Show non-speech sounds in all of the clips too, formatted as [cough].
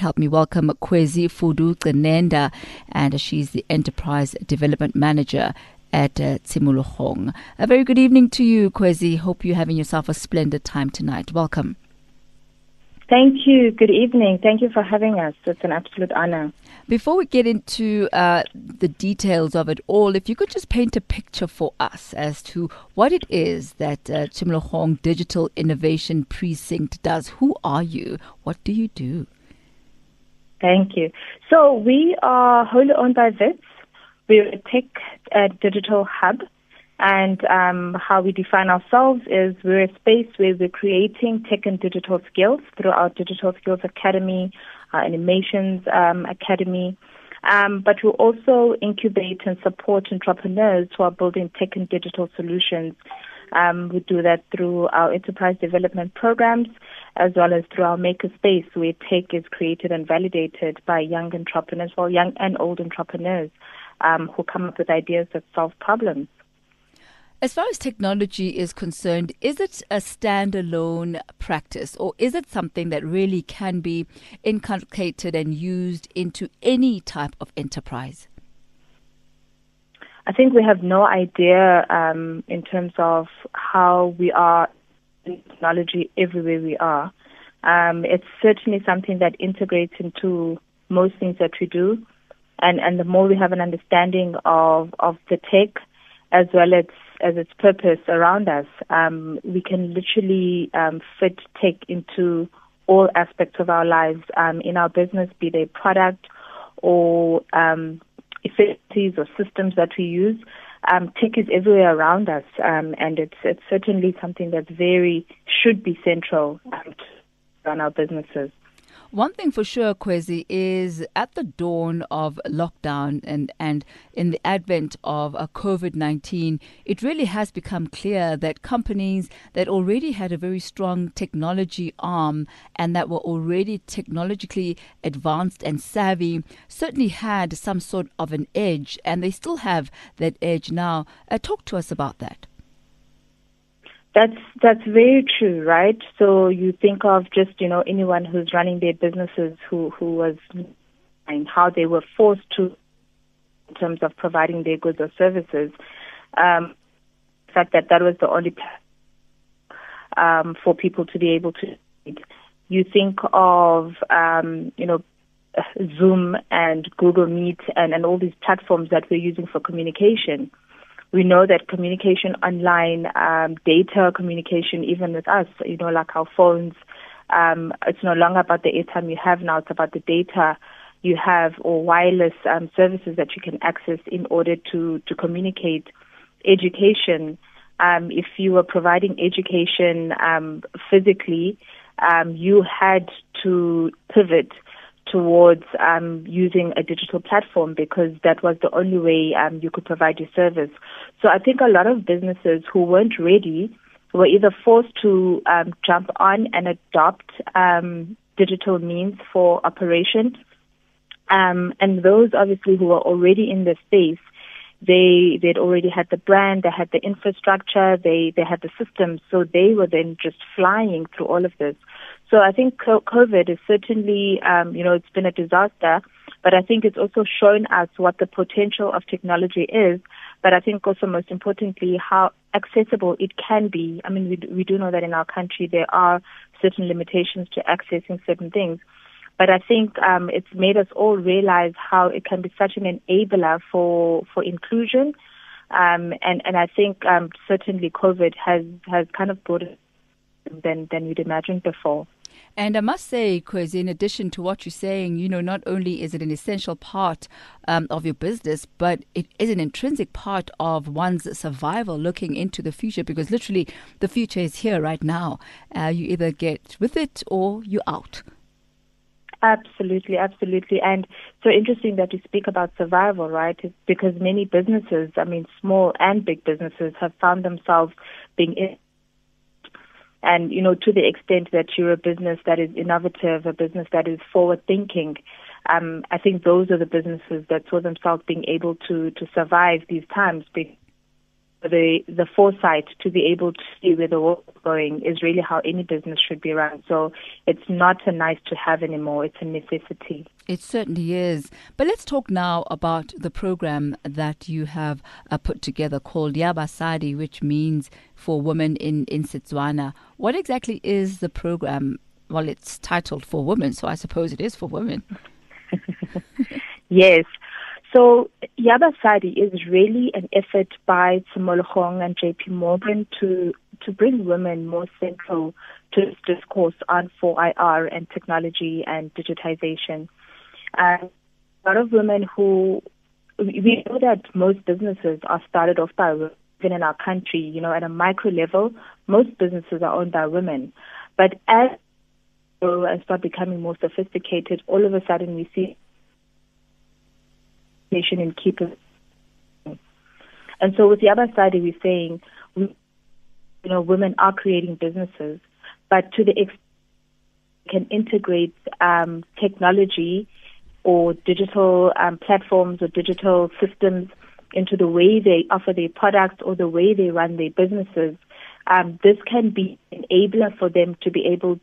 help me welcome Khwezi Fudu Cenenda, and she's the Enterprise Development Manager at uh. A very good evening to you, Khwezi. Hope you're having yourself a splendid time tonight. Welcome. Thank you. Good evening. Thank you for having us. It's an absolute honor. Before we get into uh, the details of it all, if you could just paint a picture for us as to what it is that uh, Tshimologong Digital Innovation Precinct does. Who are you? What do you do? Thank you. So we are wholly owned by WITS. We're a tech uh, digital hub. And um, how we define ourselves is we're a space where we're creating tech and digital skills through our Digital Skills Academy, our Animations um, Academy. Um, but we also incubate and support entrepreneurs who are building tech and digital solutions. Um, we do that through our enterprise development programs as well as through our makerspace where tech is created and validated by young entrepreneurs, well, young and old entrepreneurs um, who come up with ideas that solve problems. As far as technology is concerned, is it a standalone practice or is it something that really can be inculcated and used into any type of enterprise? I think we have no idea um, in terms of how we are in technology everywhere we are. Um, it's certainly something that integrates into most things that we do. And, and the more we have an understanding of, of the tech as well as, as its purpose around us, um, we can literally um, fit tech into all aspects of our lives um, in our business, be they product or um, efficiencies or systems that we use. Um, tech is everywhere around us, um, and it's it's certainly something that's very should be central um, to our businesses. One thing for sure, Khwezi, is at the dawn of lockdown and, and in the advent of COVID 19, it really has become clear that companies that already had a very strong technology arm and that were already technologically advanced and savvy certainly had some sort of an edge, and they still have that edge now. Uh, talk to us about that. That's that's very true, right? So you think of just you know anyone who's running their businesses who who was and how they were forced to in terms of providing their goods or services. Um, the fact that that was the only um, for people to be able to. You think of um, you know Zoom and Google Meet and, and all these platforms that we're using for communication we know that communication online, um, data communication, even with us, you know, like our phones, um, it's no longer about the airtime you have now, it's about the data you have or wireless um, services that you can access in order to, to communicate education. Um, if you were providing education um, physically, um, you had to pivot towards um, using a digital platform because that was the only way um, you could provide your service. So I think a lot of businesses who weren't ready were either forced to um, jump on and adopt um, digital means for operation. Um, and those obviously who were already in the space, they they'd already had the brand, they had the infrastructure, they they had the systems, so they were then just flying through all of this. So I think COVID is certainly, um, you know, it's been a disaster, but I think it's also shown us what the potential of technology is. But I think also most importantly, how accessible it can be. I mean, we, we do know that in our country there are certain limitations to accessing certain things. But I think um, it's made us all realize how it can be such an enabler for, for inclusion. Um, and, and I think um, certainly COVID has, has kind of brought it than, than we'd imagined before. And I must say, Khwezi, in addition to what you're saying, you know, not only is it an essential part um, of your business, but it is an intrinsic part of one's survival looking into the future because literally the future is here right now. Uh, you either get with it or you're out. Absolutely, absolutely. And so interesting that you speak about survival, right? Because many businesses, I mean, small and big businesses, have found themselves being in and, you know, to the extent that you're a business that is innovative, a business that is forward thinking, um, I think those are the businesses that saw themselves being able to, to survive these times. The the foresight to be able to see where the world is going is really how any business should be run. So it's not a nice to have anymore; it's a necessity. It certainly is. But let's talk now about the program that you have uh, put together called Yabasadi, which means for women in in Setswana. What exactly is the program? Well, it's titled for women, so I suppose it is for women. [laughs] yes. So Yabasadi is really an effort by Tshimologong and JP Morgan to to bring women more central to this discourse on 4IR and technology and digitization. And a lot of women who we know that most businesses are started off by women in our country. You know, at a micro level, most businesses are owned by women. But as and start becoming more sophisticated, all of a sudden we see nation in keeping. And so with the other side, we're saying, you know, women are creating businesses, but to the extent can integrate um, technology or digital um, platforms or digital systems into the way they offer their products or the way they run their businesses, um, this can be enabler for them to be able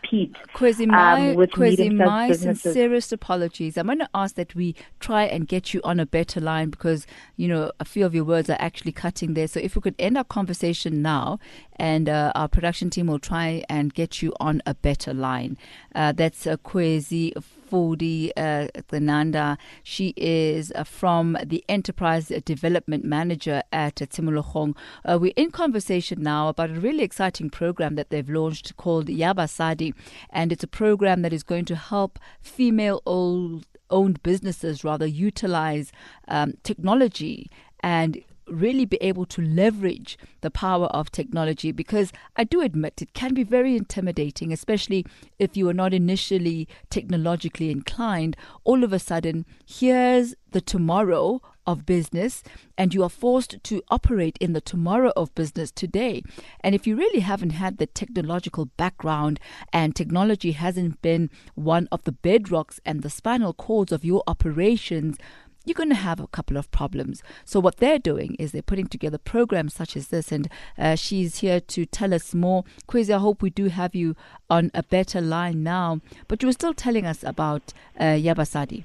compete Khwezi, my, um, with Khwezi, my sincerest apologies. I'm going to ask that we try and get you on a better line because, you know, a few of your words are actually cutting there. So if we could end our conversation now and uh, our production team will try and get you on a better line. Uh, that's uh, Khwezi Fudu uh, She is uh, from the Enterprise Development Manager at Tshimologong. Uh, we're in conversation now about a really exciting program that they've launched called Yabasadi, and it's a program that is going to help female old owned businesses rather utilize um, technology and really be able to leverage the power of technology because I do admit it can be very intimidating, especially if you are not initially technologically inclined. All of a sudden, here's the tomorrow of business and you are forced to operate in the tomorrow of business today. And if you really haven't had the technological background and technology hasn't been one of the bedrocks and the spinal cords of your operations, you're going to have a couple of problems. So, what they're doing is they're putting together programs such as this, and uh, she's here to tell us more. Khwezi, I hope we do have you on a better line now, but you were still telling us about uh, Yabasadi.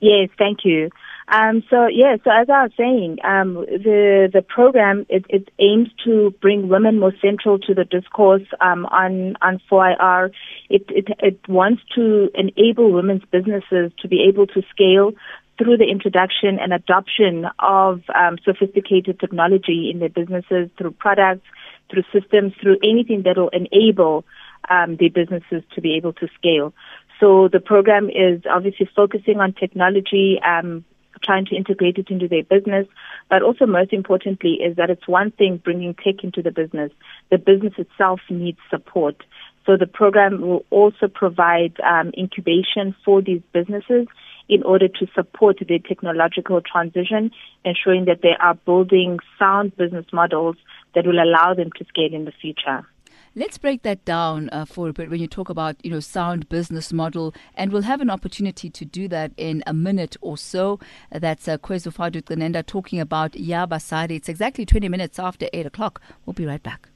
Yes, thank you. Um, so yeah, so as I was saying, um, the the program it, it, aims to bring women more central to the discourse um, on on 4IR. It, it it wants to enable women's businesses to be able to scale through the introduction and adoption of um, sophisticated technology in their businesses, through products, through systems, through anything that will enable um, their businesses to be able to scale. So the program is obviously focusing on technology, um, trying to integrate it into their business. But also, most importantly, is that it's one thing bringing tech into the business. The business itself needs support. So the program will also provide um, incubation for these businesses in order to support their technological transition, ensuring that they are building sound business models that will allow them to scale in the future. Let's break that down uh, for a bit when you talk about, you know, sound business model, and we'll have an opportunity to do that in a minute or so. That's uh, Khwezi Fudu Glenenda talking about Yabasadi. It's exactly 20 minutes after 8 o'clock. We'll be right back.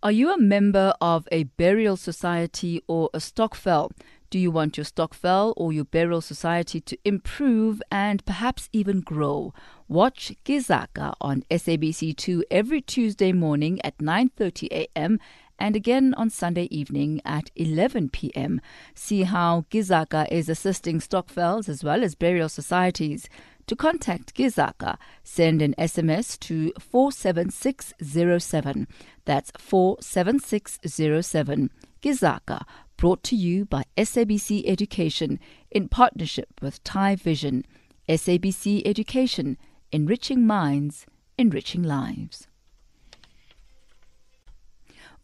Are you a member of a burial society or a stokvel? Do you want your stokvel or your burial society to improve and perhaps even grow? Watch Gizaka on SABC2 every Tuesday morning at 9:30 a.m. and again on Sunday evening at 11 p.m. See how Gizaka is assisting stokvels as well as burial societies. To contact Gizaka, send an SMS to 47607. That's 47607. Gizaka, brought to you by SABC Education in partnership with Thai Vision. SABC Education enriching minds, enriching lives.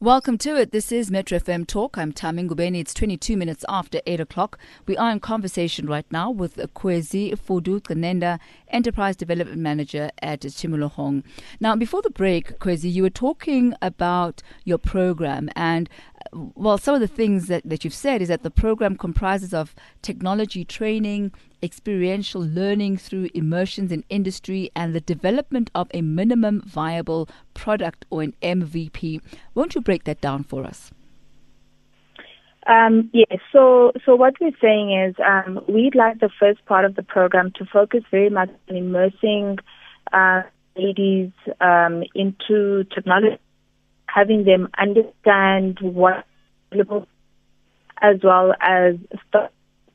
Welcome to it. This is Metro FM Talk. I'm Thami Ngubeni. It's 22 minutes after 8 o'clock. We are in conversation right now with Khwezi Fudu Kanenda, Enterprise Development Manager at Tshimologong. Now, before the break, Khwezi, you were talking about your program and uh, well, some of the things that, that you've said is that the program comprises of technology training, experiential learning through immersions in industry, and the development of a minimum viable product or an MVP. Won't you break that down for us? Um, yes. So, so what we're saying is um, we'd like the first part of the program to focus very much on immersing uh, ladies um, into technology having them understand what as well as start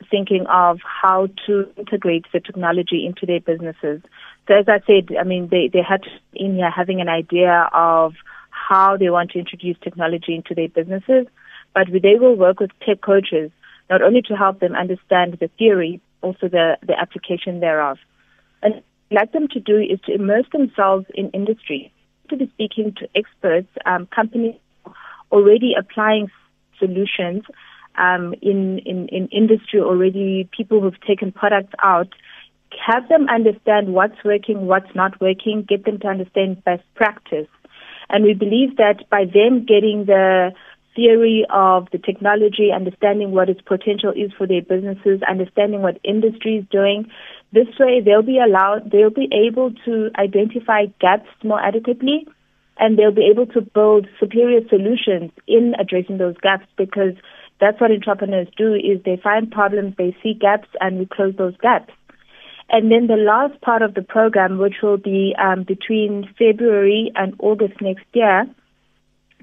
thinking of how to integrate the technology into their businesses. So as I said, I mean, they, they had in here having an idea of how they want to introduce technology into their businesses, but they will work with tech coaches not only to help them understand the theory, also the, the application thereof. And what I'd like them to do is to immerse themselves in industry to be speaking to experts, um, companies already applying solutions um, in, in, in industry already, people who've taken products out, have them understand what's working, what's not working, get them to understand best practice. And we believe that by them getting the theory of the technology, understanding what its potential is for their businesses, understanding what industry is doing, this way, they'll be allowed, they'll be able to identify gaps more adequately and they'll be able to build superior solutions in addressing those gaps because that's what entrepreneurs do is they find problems, they see gaps and we close those gaps. And then the last part of the program, which will be um, between February and August next year,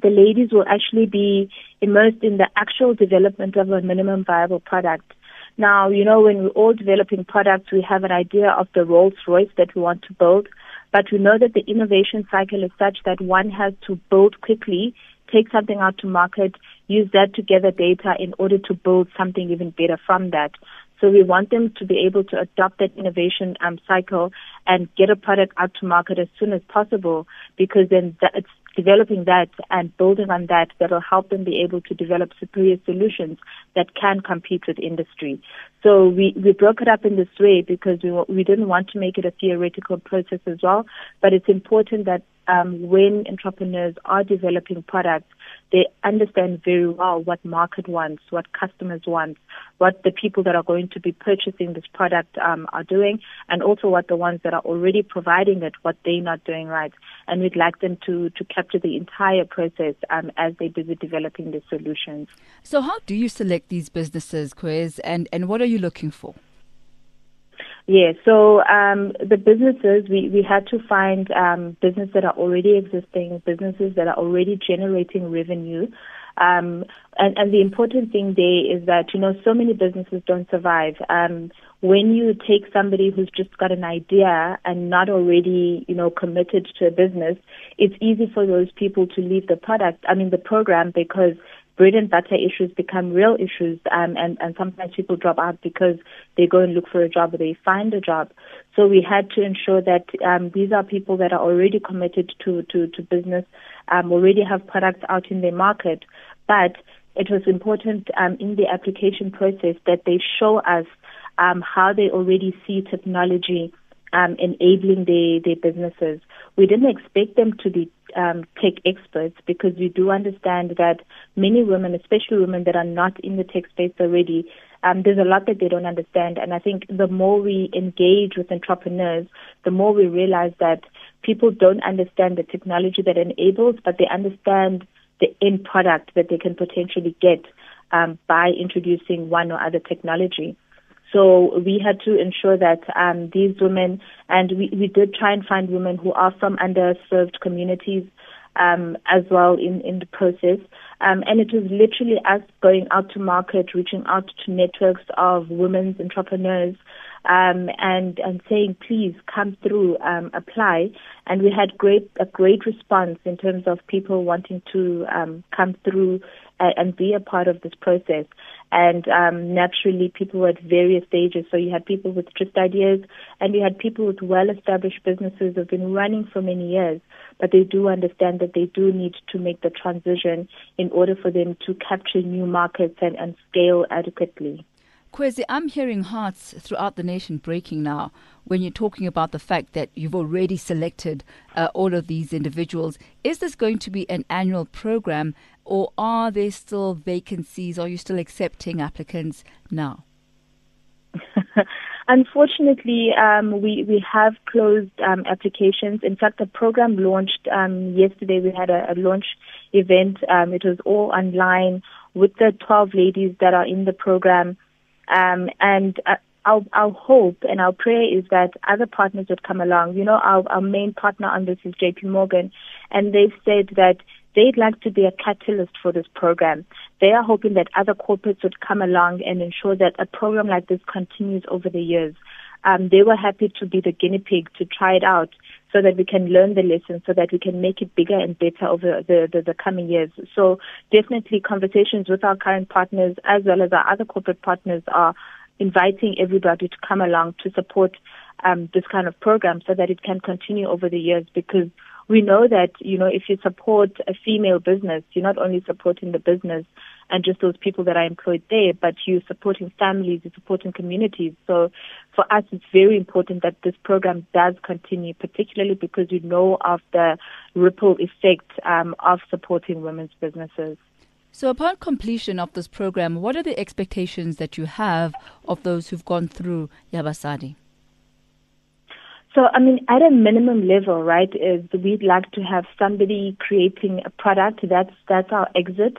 the ladies will actually be immersed in the actual development of a minimum viable product. Now, you know, when we're all developing products, we have an idea of the Rolls Royce that we want to build, but we know that the innovation cycle is such that one has to build quickly, take something out to market, use that to gather data in order to build something even better from that. So we want them to be able to adopt that innovation um, cycle and get a product out to market as soon as possible because then that, it's developing that and building on that that will help them be able to develop superior solutions that can compete with industry. So we, we broke it up in this way because we, we didn't want to make it a theoretical process as well, but it's important that um, when entrepreneurs are developing products, they understand very well what market wants, what customers want, what the people that are going to be purchasing this product um, are doing, and also what the ones that are already providing it, what they're not doing right. And we'd like them to, to capture the entire process um, as they're busy developing the solutions. So, how do you select these businesses, Quiz, and, and what are you looking for? Yeah, so um, the businesses, we, we had to find um, businesses that are already existing, businesses that are already generating revenue. Um, and, and the important thing there is that, you know, so many businesses don't survive. Um, when you take somebody who's just got an idea and not already, you know, committed to a business, it's easy for those people to leave the product, I mean, the program because bread and butter issues become real issues, um, and, and sometimes people drop out because they go and look for a job or they find a job. So we had to ensure that um, these are people that are already committed to, to, to business, um, already have products out in their market, but it was important um, in the application process that they show us um, how they already see technology um, enabling their, their businesses. We didn't expect them to be um, tech experts because we do understand that many women, especially women that are not in the tech space already, um, there's a lot that they don't understand. And I think the more we engage with entrepreneurs, the more we realize that people don't understand the technology that enables, but they understand the end product that they can potentially get um, by introducing one or other technology. So we had to ensure that um, these women, and we, we did try and find women who are from underserved communities um, as well in, in the process. Um, and it was literally us going out to market, reaching out to networks of women's entrepreneurs, um, and and saying, please come through, um, apply. And we had great a great response in terms of people wanting to um, come through and, be a part of this process. And um, naturally, people were at various stages. So you had people with just ideas, and you had people with well-established businesses who've been running for many years. But they do understand that they do need to make the transition in order for them to capture new markets and, and scale adequately. Khwezi, I'm hearing hearts throughout the nation breaking now when you're talking about the fact that you've already selected uh, all of these individuals. Is this going to be an annual program or are there still vacancies? Are you still accepting applicants now? [laughs] Unfortunately, um, we, we have closed um, applications. In fact, the program launched um, yesterday. We had a, a launch event. Um, it was all online with the 12 ladies that are in the program. Um, and uh, our, our hope and our prayer is that other partners would come along. You know, our, our main partner on this is JP Morgan, and they've said that they'd like to be a catalyst for this program. They are hoping that other corporates would come along and ensure that a program like this continues over the years. Um, they were happy to be the guinea pig to try it out so that we can learn the lessons so that we can make it bigger and better over the, the, the coming years. So definitely conversations with our current partners as well as our other corporate partners are inviting everybody to come along to support um, this kind of program so that it can continue over the years because we know that, you know, if you support a female business, you're not only supporting the business and just those people that are employed there, but you're supporting families, you're supporting communities. So for us, it's very important that this program does continue, particularly because we know of the ripple effect um, of supporting women's businesses. So, upon completion of this program, what are the expectations that you have of those who've gone through Yabasadi? So, I mean, at a minimum level, right, is we'd like to have somebody creating a product. That's that's our exit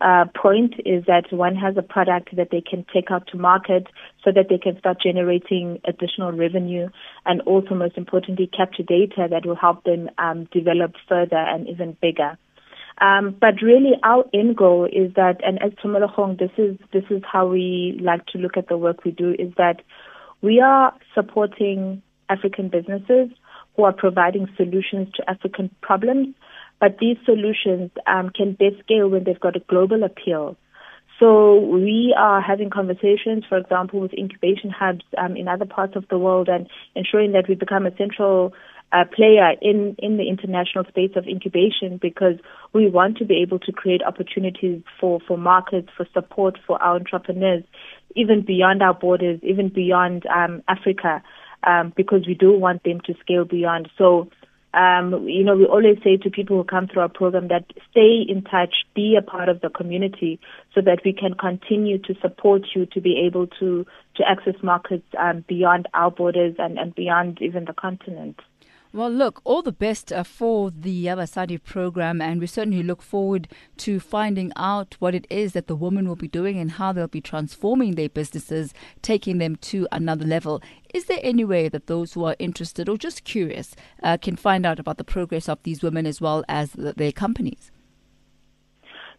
uh, point. Is that one has a product that they can take out to market, so that they can start generating additional revenue, and also, most importantly, capture data that will help them um, develop further and even bigger. Um, but really, our end goal is that, and as Tshimologong, this is this is how we like to look at the work we do. Is that we are supporting African businesses who are providing solutions to African problems, but these solutions um, can best scale when they've got a global appeal. So we are having conversations, for example, with incubation hubs um, in other parts of the world and ensuring that we become a central uh, player in, in the international space of incubation because we want to be able to create opportunities for, for markets, for support for our entrepreneurs, even beyond our borders, even beyond um, Africa um, because we do want them to scale beyond. So, um, you know, we always say to people who come through our program that stay in touch, be a part of the community, so that we can continue to support you to be able to to access markets um, beyond our borders and, and beyond even the continent. Well, look, all the best uh, for the Yabasadi program, and we certainly look forward to finding out what it is that the women will be doing and how they'll be transforming their businesses, taking them to another level. Is there any way that those who are interested or just curious uh, can find out about the progress of these women as well as the, their companies?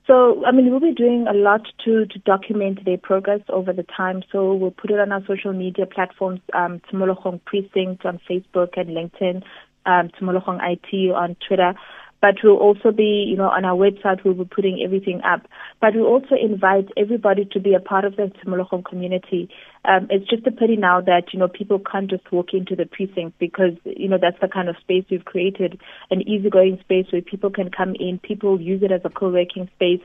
So, I mean, we'll be doing a lot to, to document their progress over the time. So we'll put it on our social media platforms, um, Tshimologong Precinct on Facebook and LinkedIn um, Tshimologong IT on Twitter. But we'll also be, you know, on our website, we'll be putting everything up. But we also invite everybody to be a part of the Tshimologong community. Um, it's just a pity now that, you know, people can't just walk into the precinct because, you know, that's the kind of space we've created, an easygoing space where people can come in, people use it as a co-working space.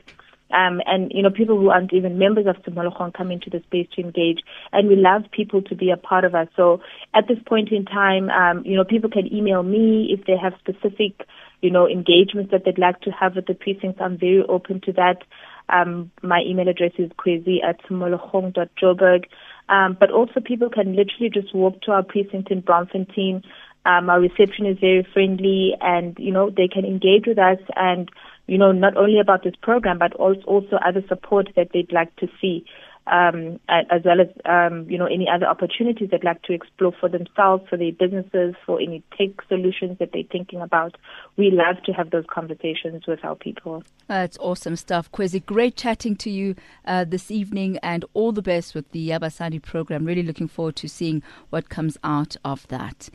Um, and you know people who aren't even members of Tshimologong come into the space to engage, and we love people to be a part of us. So at this point in time, um, you know people can email me if they have specific, you know, engagements that they'd like to have with the precincts. I'm very open to that. Um, my email address is kwezi at tshimologong.joburg. Um, but also people can literally just walk to our precinct in Braamfontein. Um, our reception is very friendly and, you know, they can engage with us and you know, not only about this program, but also other support that they'd like to see, um, as well as, um, you know, any other opportunities they'd like to explore for themselves, for their businesses, for any tech solutions that they're thinking about. We love to have those conversations with our people. That's awesome stuff. Khwezi, great chatting to you uh, this evening and all the best with the Yabasadi program. Really looking forward to seeing what comes out of that.